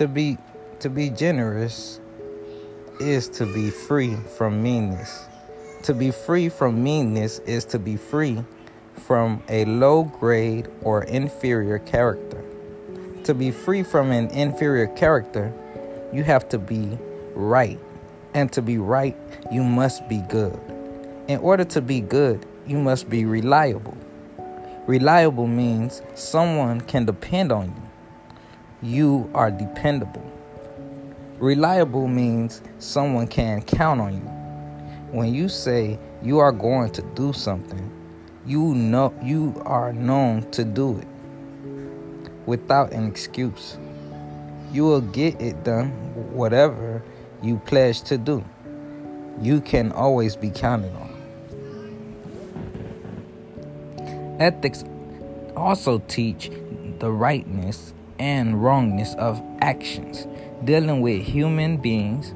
To be to be generous is to be free from meanness. To be free from meanness is to be free from a low grade or inferior character. To be free from an inferior character, you have to be right. And to be right, you must be good. In order to be good, you must be reliable. Reliable means someone can depend on you. You are dependable. Reliable means someone can count on you. When you say you are going to do something, you know you are known to do it without an excuse. You will get it done whatever you pledge to do. You can always be counted on. Ethics also teach the rightness and wrongness of actions. Dealing with human beings,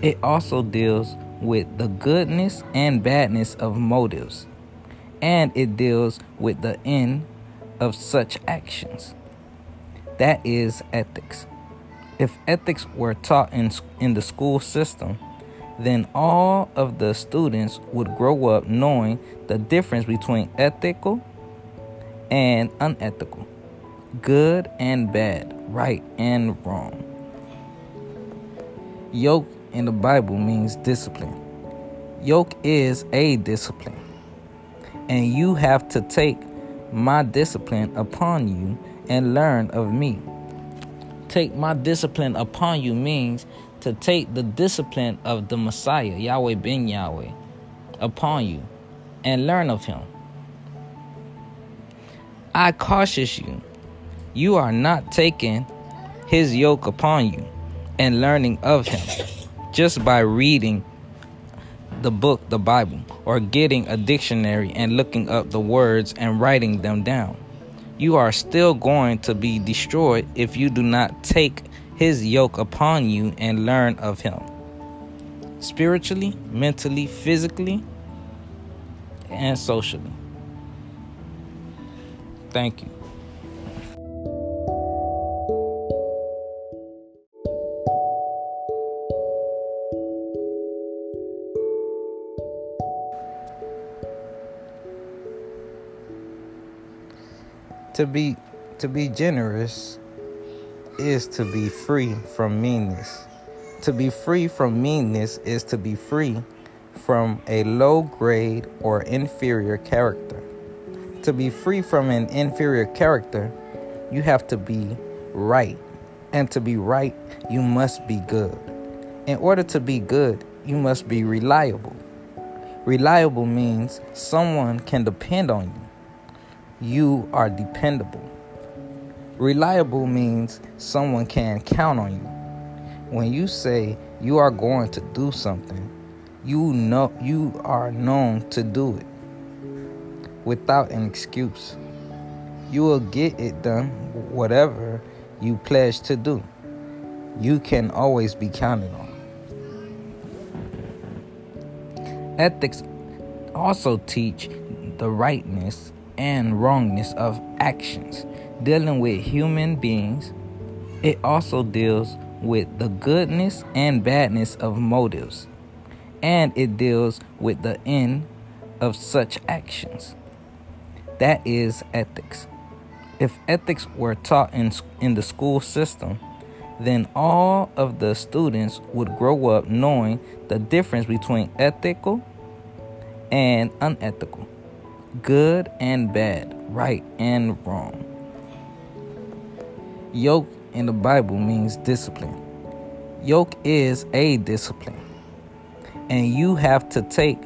it also deals with the goodness and badness of motives, and it deals with the end of such actions. That is ethics. If ethics were taught in, in the school system, then all of the students would grow up knowing the difference between ethical and unethical, good and bad, right and wrong. Yoke in the Bible means discipline. Yoke is a discipline. And you have to take my discipline upon you and learn of me. Take my discipline upon you means to take the discipline of the Messiah, Yahweh ben Yahweh, upon you and learn of him. I caution you, you are not taking his yoke upon you and learning of him just by reading the book, the Bible, or getting a dictionary and looking up the words and writing them down. You are still going to be destroyed if you do not take his yoke upon you and learn of him. Spiritually, mentally, physically, and socially. Thank you. To be to be generous is to be free from meanness. To be free from meanness is to be free from a low grade or inferior character. To be free from an inferior character, you have to be right. And to be right, you must be good. In order to be good, you must be reliable. Reliable means someone can depend on you. You are dependable. Reliable means someone can count on you. When you say you are going to do something, you know you are known to do it without an excuse. You will get it done whatever you pledge to do. You can always be counted on. Ethics also teach the rightness and wrongness of actions. Dealing with human beings, it also deals with the goodness and badness of motives, and it deals with the end of such actions. That is ethics. If ethics were taught in, in the school system, then all of the students would grow up knowing the difference between ethical and unethical, good and bad, right and wrong. Yoke in the Bible means discipline. Yoke is a discipline. And you have to take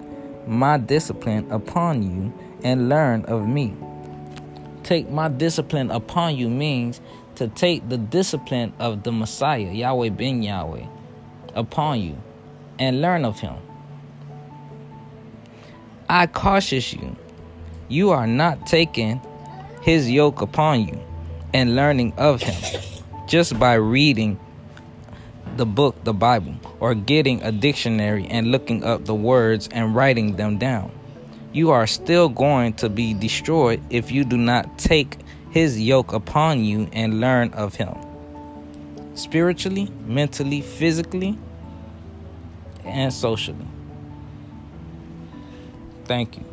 my discipline upon you and learn of me. Take my discipline upon you means to take the discipline of the Messiah, Yahweh ben Yahweh, upon you and learn of him. I caution you, you are not taking his yoke upon you and learning of him just by reading the book, the Bible, or getting a dictionary and looking up the words and writing them down you are still going to be destroyed if you do not take his yoke upon you and learn of him. spiritually, mentally, physically, and socially. Thank you.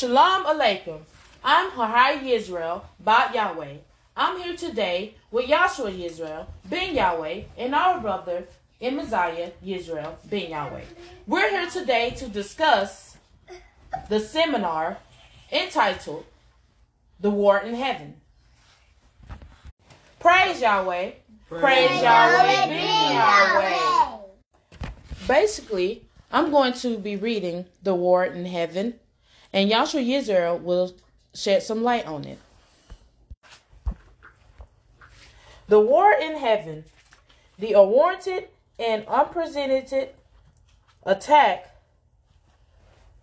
Shalom Aleichem. I'm Hahai Yisrael, Bat Yahweh. I'm here today with Yahshua Yisrael, Ben Yahweh, and our brother Amaziah Yisrael, Ben Yahweh. We're here today to discuss the seminar entitled The War in Heaven. Praise Yahweh. Praise, Praise Yahweh, Ben Yahweh. Basically, I'm going to be reading The War in Heaven, and Yahshua Yisrael will shed some light on it. The war in heaven, the unwarranted and unprecedented attack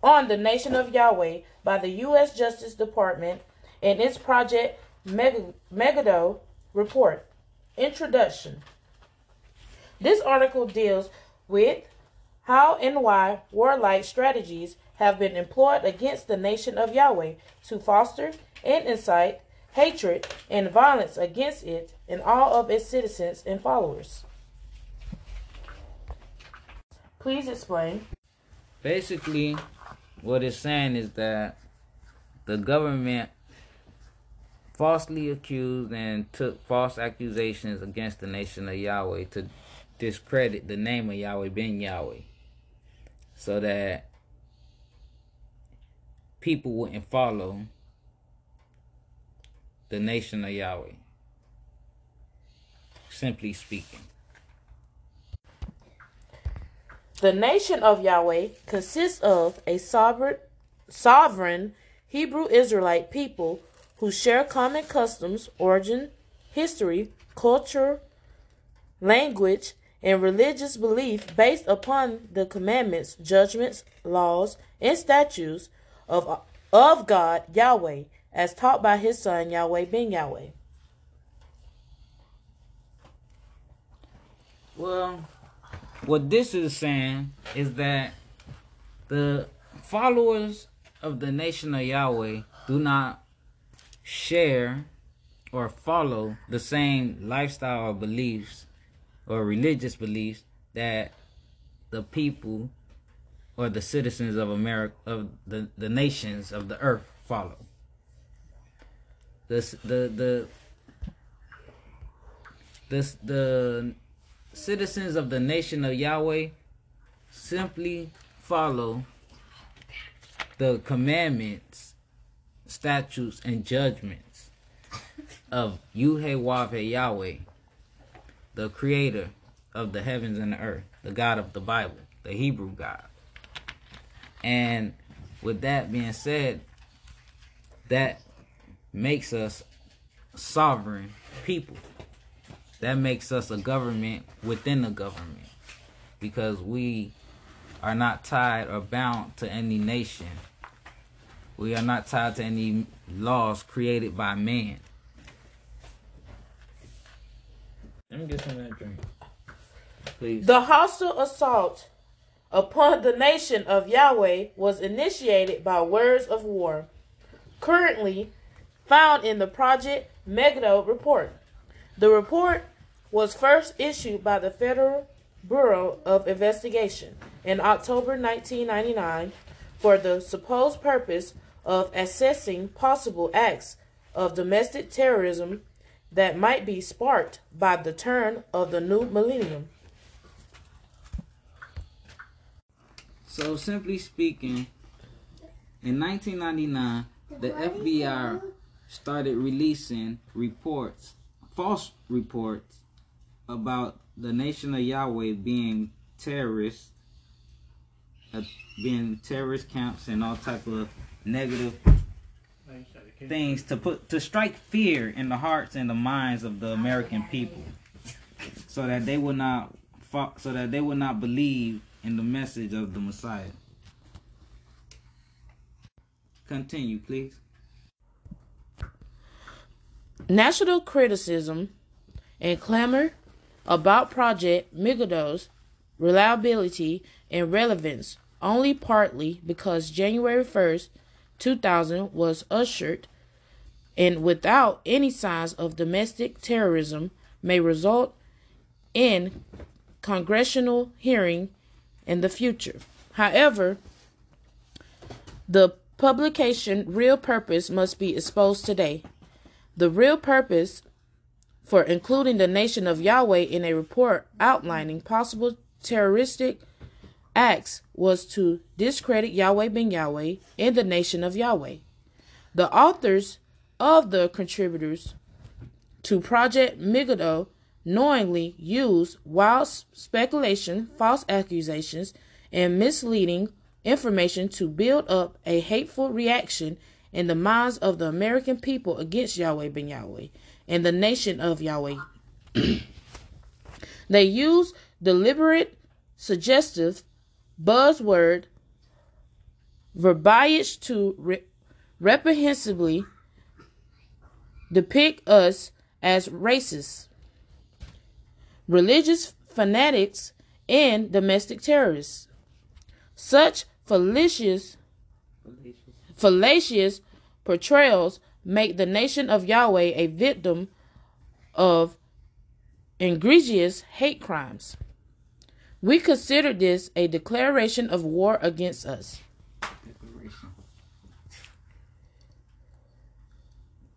on the nation of Yahweh by the U.S. Justice Department and its Project Megiddo report. Introduction. This article deals with how and why warlike strategies have been employed against the nation of Yahweh to foster and incite hatred and violence against it and all of its citizens and followers. Please explain. Basically, what it's saying is that the government falsely accused and took false accusations against the nation of Yahweh to discredit the name of Yahweh ben Yahweh so that people wouldn't follow the nation of Yahweh. Simply speaking. The nation of Yahweh consists of a sovereign, sovereign Hebrew Israelite people who share common customs, origin, history, culture, language, and religious belief based upon the commandments, judgments, laws, and statutes of, of God Yahweh as taught by his son Yahweh ben Yahweh. Well, what this is saying is that the followers of the nation of Yahweh do not share or follow the same lifestyle or beliefs or religious beliefs that the people or the citizens of America of the, the nations of the earth follow. The the the the, the citizens of the nation of Yahweh simply follow the commandments, statutes, and judgments of Yuhewave Yahweh, the creator of the heavens and the earth, the God of the Bible, the Hebrew God. And with that being said, that makes us sovereign people. That makes us a government within the government because we are not tied or bound to any nation. We are not tied to any laws created by man. Let me get some of that drink. Please. The hostile assault upon the nation of Yahweh was initiated by words of war. Currently, found in the Project Megiddo report. The report was first issued by the Federal Bureau of Investigation in October 1999 for the supposed purpose of assessing possible acts of domestic terrorism that might be sparked by the turn of the new millennium. So, simply speaking, in 1999, the FBI started releasing reports, false reports, about the nation of Yahweh being terrorists, uh, being terrorist camps, and all type of negative things to put to strike fear in the hearts and the minds of the American people, so that they will not so that they will not believe in the message of the Messiah. Continue, please. National criticism and clamor about Project Megiddo's reliability and relevance only partly because January 1st, 2000 was ushered and without any signs of domestic terrorism may result in congressional hearing in the future. However, the publication real purpose must be exposed today. The real purpose for including the nation of Yahweh in a report outlining possible terroristic acts was to discredit Yahweh ben Yahweh and the nation of Yahweh. The authors of the contributors to Project Megiddo knowingly used wild speculation, false accusations, and misleading information to build up a hateful reaction in the minds of the American people against Yahweh ben Yahweh and the nation of Yahweh. they used deliberate, suggestive, buzzword verbiage to re- reprehensibly depict us as racists, religious fanatics, and domestic terrorists. Such fallacious, fallacious portrayals make the nation of Yahweh a victim of egregious hate crimes. We consider this a declaration of war against us. Declaration.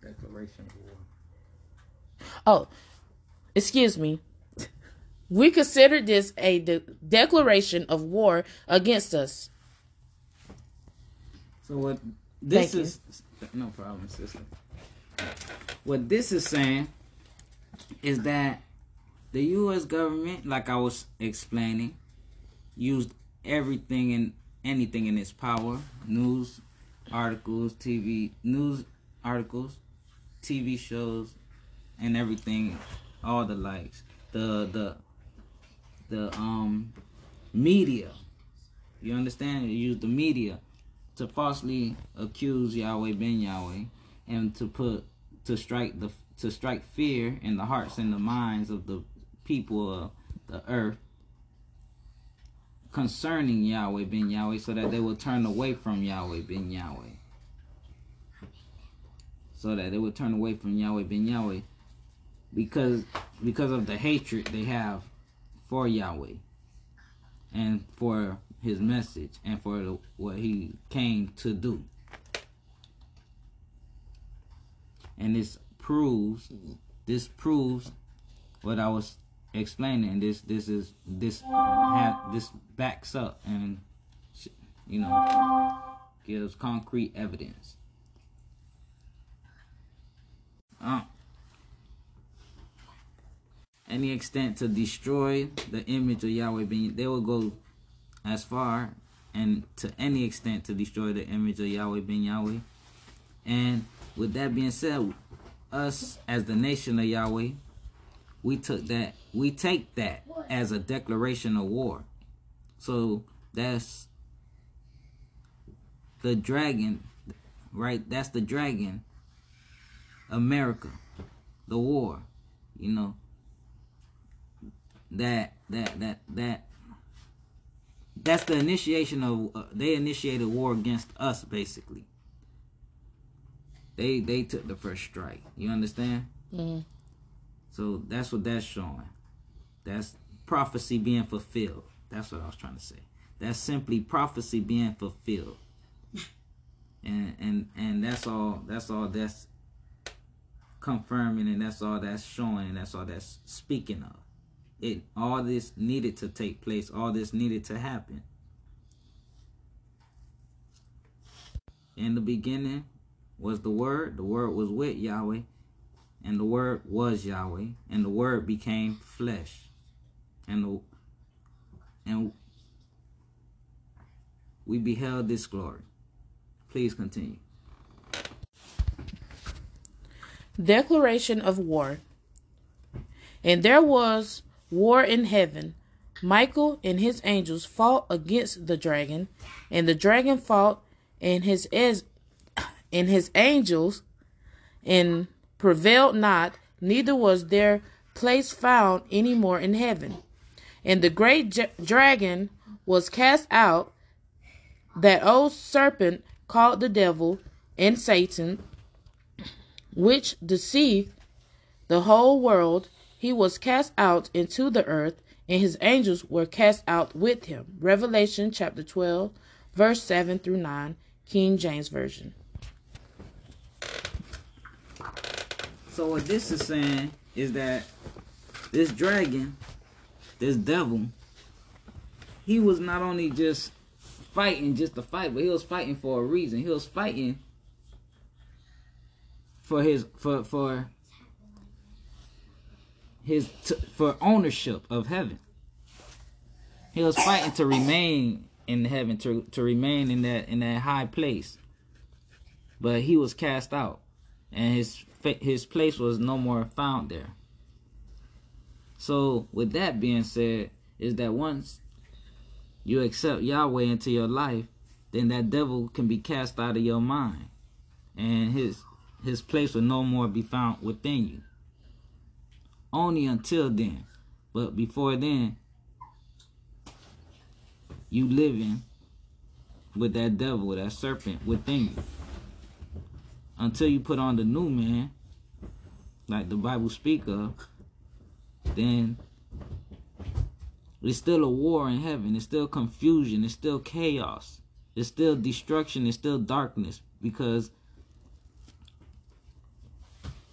Declaration of war. Oh, excuse me. We consider this a de- declaration of war against us. So what this Thank you. is no problem, sister. What this is saying is that the US government, like I was explaining, used everything and anything in its power, news articles, TV news articles, TV shows, and everything, all the likes. The the the um media. You understand? Use the media to falsely accuse Yahweh ben Yahweh and to put to strike the to strike fear in the hearts and the minds of the people of the earth concerning Yahweh ben Yahweh so that they will turn away from Yahweh ben Yahweh. So that they will turn away from Yahweh ben Yahweh because because of the hatred they have for Yahweh and for his message and for what he came to do. And this proves this proves what I was explaining. This this is this ha, this backs up and you know gives concrete evidence. Uh, any extent to destroy the image of Yahweh being they will go as far and to any extent to destroy the image of Yahweh ben Yahweh. And with that being said, us as the nation of Yahweh, we took that we take that as a declaration of war. So that's the dragon, right? That's the dragon. America, the war, you know. That that that that that's the initiation of uh, they initiated war against us basically they they took the first strike you understand Mhm. So that's what that's showing. That's prophecy being fulfilled. That's what i was trying to say. That's simply prophecy being fulfilled. And and and that's all that's all that's confirming and that's all that's showing and that's all that's speaking of. It all this needed to take place all this needed to happen. In the beginning was the word. The word was with yahweh and the word was yahweh and the word became flesh and the and we beheld this glory please continue Declaration of war. And there was war in heaven. Michael and his angels fought against the dragon, and the dragon fought and his and his angels, and prevailed not. Neither was their place found any more in heaven. And the great j- dragon was cast out, that old serpent called the devil and Satan, which deceived the whole world, he was cast out into the earth, and his angels were cast out with him. Revelation chapter 12, verse 7 through 9, King James Version. So what this is saying is that this dragon, this devil, he was not only just fighting just to fight, but he was fighting for a reason. He was fighting for his for for his for ownership of heaven. He was fighting to remain in heaven, to to remain in that in that high place. But he was cast out, and his his place was no more found there. So, with that being said, is that once you accept Yahweh into your life, then that devil can be cast out of your mind, and his his place will no more be found within you. Only until then, but before then, you living with that devil, that serpent within you. Until you put on the new man, like the Bible speak of, then it's still a war in heaven. It's still confusion. It's still chaos. It's still destruction. It's still darkness because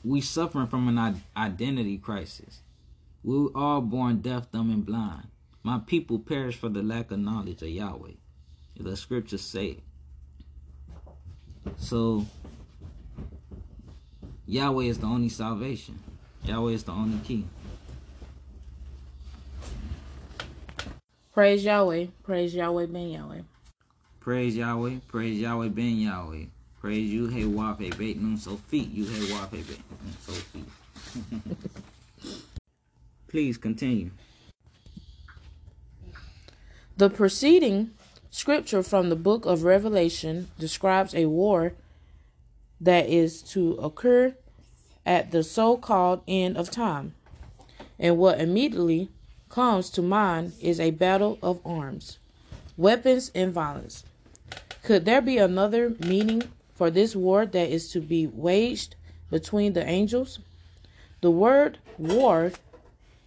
we suffering from an identity crisis. We were all born deaf, dumb, and blind. My people perish for the lack of knowledge of Yahweh. The scriptures say So Yahweh is the only salvation. Yahweh is the only key. Praise Yahweh. Praise Yahweh ben Yahweh. Praise Yahweh. Praise Yahweh ben Yahweh. Praise you, hey wap, hey bait noon so feet. You hey wap, hey bait noon so feet. Please continue. The preceding scripture from the book of Revelation describes a war that is to occur at the so called end of time. And what immediately comes to mind is a battle of arms, weapons, and violence. Could there be another meaning for this war that is to be waged between the angels? The word war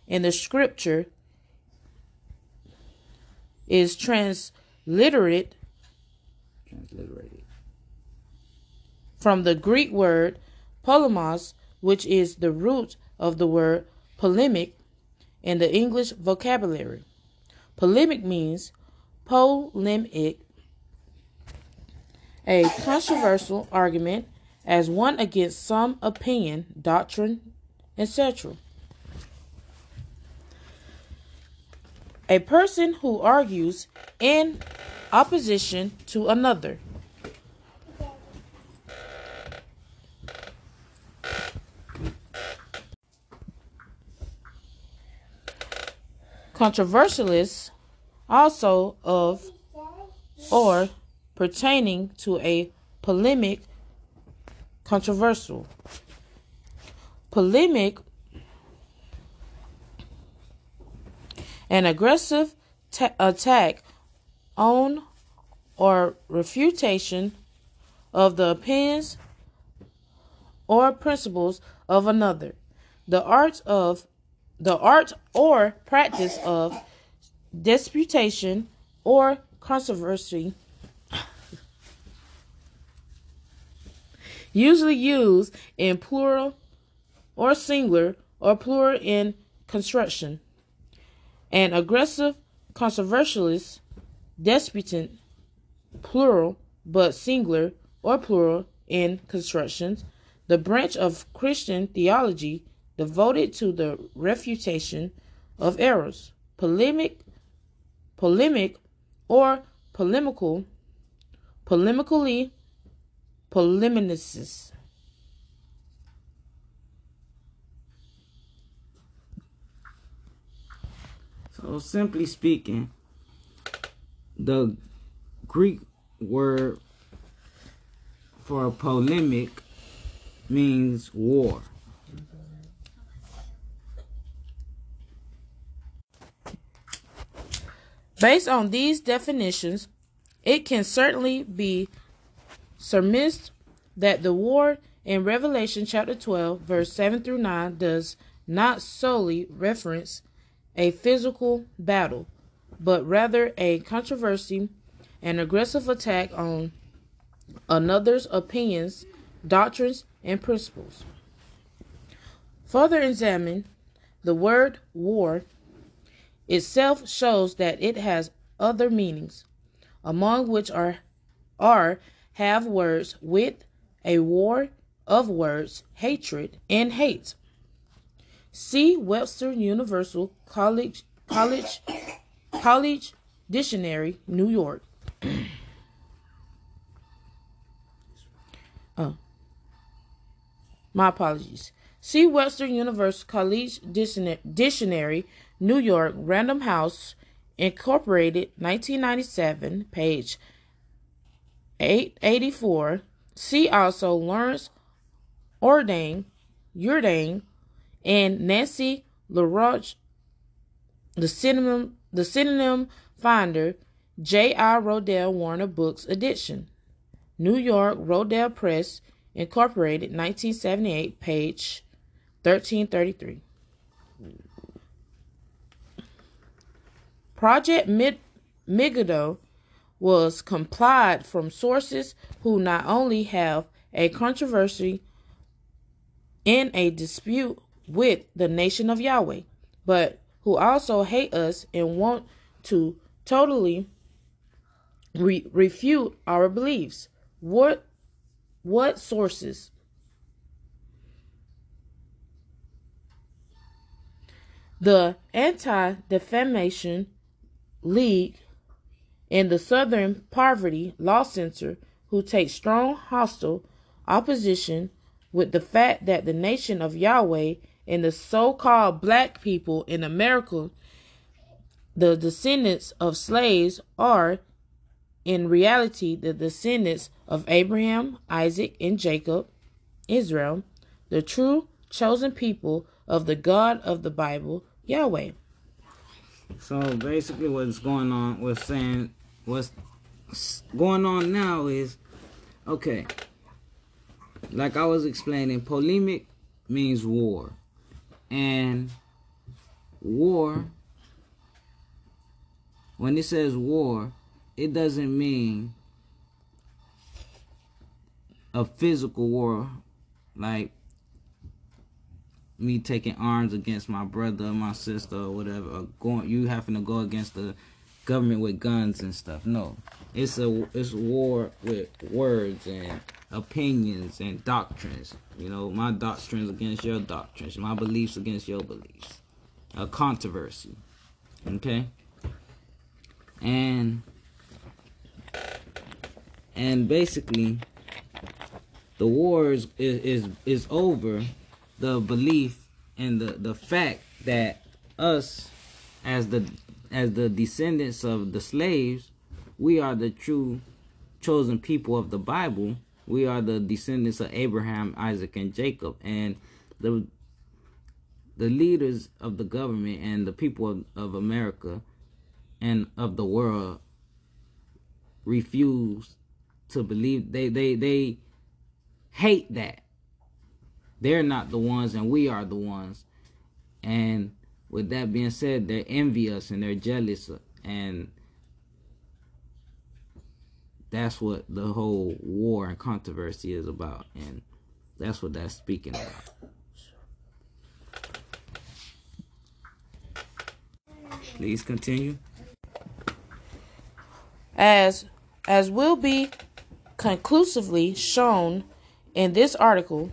in the scripture is transliterated, transliterated from the Greek word polemos, which is the root of the word polemic in the English vocabulary. Polemic means polemic, a controversial argument as one against some opinion, doctrine, etc. A person who argues in opposition to another. Controversialists also of or pertaining to a polemic controversial polemic An aggressive ta- attack on or refutation of the opinions or principles of another. The art of the art or practice of disputation or controversy usually used in plural or singular or plural in construction. An aggressive controversialist, disputant, plural but singular or plural in constructions, the branch of Christian theology devoted to the refutation of errors, polemic, polemic, or polemical, polemically, polemicist. So, simply speaking, the Greek word for polemic means war. Based on these definitions, it can certainly be surmised that the war in Revelation chapter 12, verse 7 through 9, does not solely reference a physical battle, but rather a controversy, an aggressive attack on another's opinions, doctrines, and principles. Further examine the word war itself shows that it has other meanings, among which are are have words with a war of words, hatred, and hate. See Webster Universal College College College Dictionary, New York. oh. My apologies. See Webster Universal College Dictionary, New York, Random House, Incorporated, 1997, page 884. See also Lawrence Ordain, Jourdain, and Nancy LaRoche, the synonym, the synonym finder, J.I. Rodale Warner Books edition. New York, Rodale Press, Incorporated, 1978, page 1333. Project Mid- was complied from sources who not only have a controversy in a dispute with the nation of Yahweh, but who also hate us and want to totally re- refute our beliefs. What what sources? The Anti-Defamation League and the Southern Poverty Law Center, who take strong hostile opposition with the fact that the nation of Yahweh and the so called black people in America, the descendants of slaves, are in reality the descendants of Abraham, Isaac, and Jacob, Israel, the true chosen people of the God of the Bible, Yahweh. So basically, what's going on, what's saying, what's going on now is okay like I was explaining, polemic means war. And war, when it says war, it doesn't mean a physical war like me taking arms against my brother my sister or whatever or going you having to go against the government with guns and stuff no it's a it's war with words and opinions and doctrines. You know, my doctrines against your doctrines, my beliefs against your beliefs. A controversy. Okay? And and basically the war is is is over the belief and the the fact that us as the as the descendants of the slaves we are the true chosen people of the bible. We are the descendants of Abraham, Isaac, and Jacob, and the the leaders of the government and the people of, of America and of the world refuse to believe they they they hate that they're not the ones and we are the ones. And with that being said they're envious and they're jealous and that's what the whole war and controversy is about. And that's what that's speaking about. Please continue. As as will be conclusively shown in this article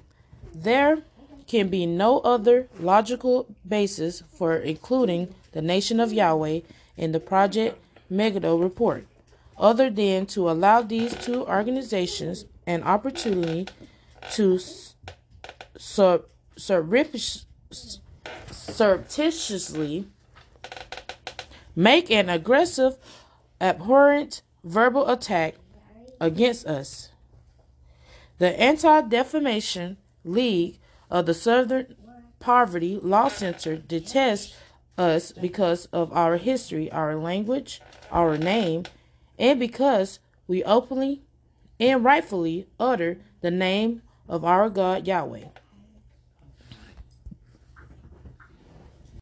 there can be no other logical basis for including the nation of Yahweh in the Project Megiddo report other than to allow these two organizations an opportunity to sur- surreptitiously make an aggressive, abhorrent verbal attack against us. The Anti Defamation League of the Southern Poverty Law Center detests us because of our history, our language, our name, and because we openly and rightfully utter the name of our God Yahweh.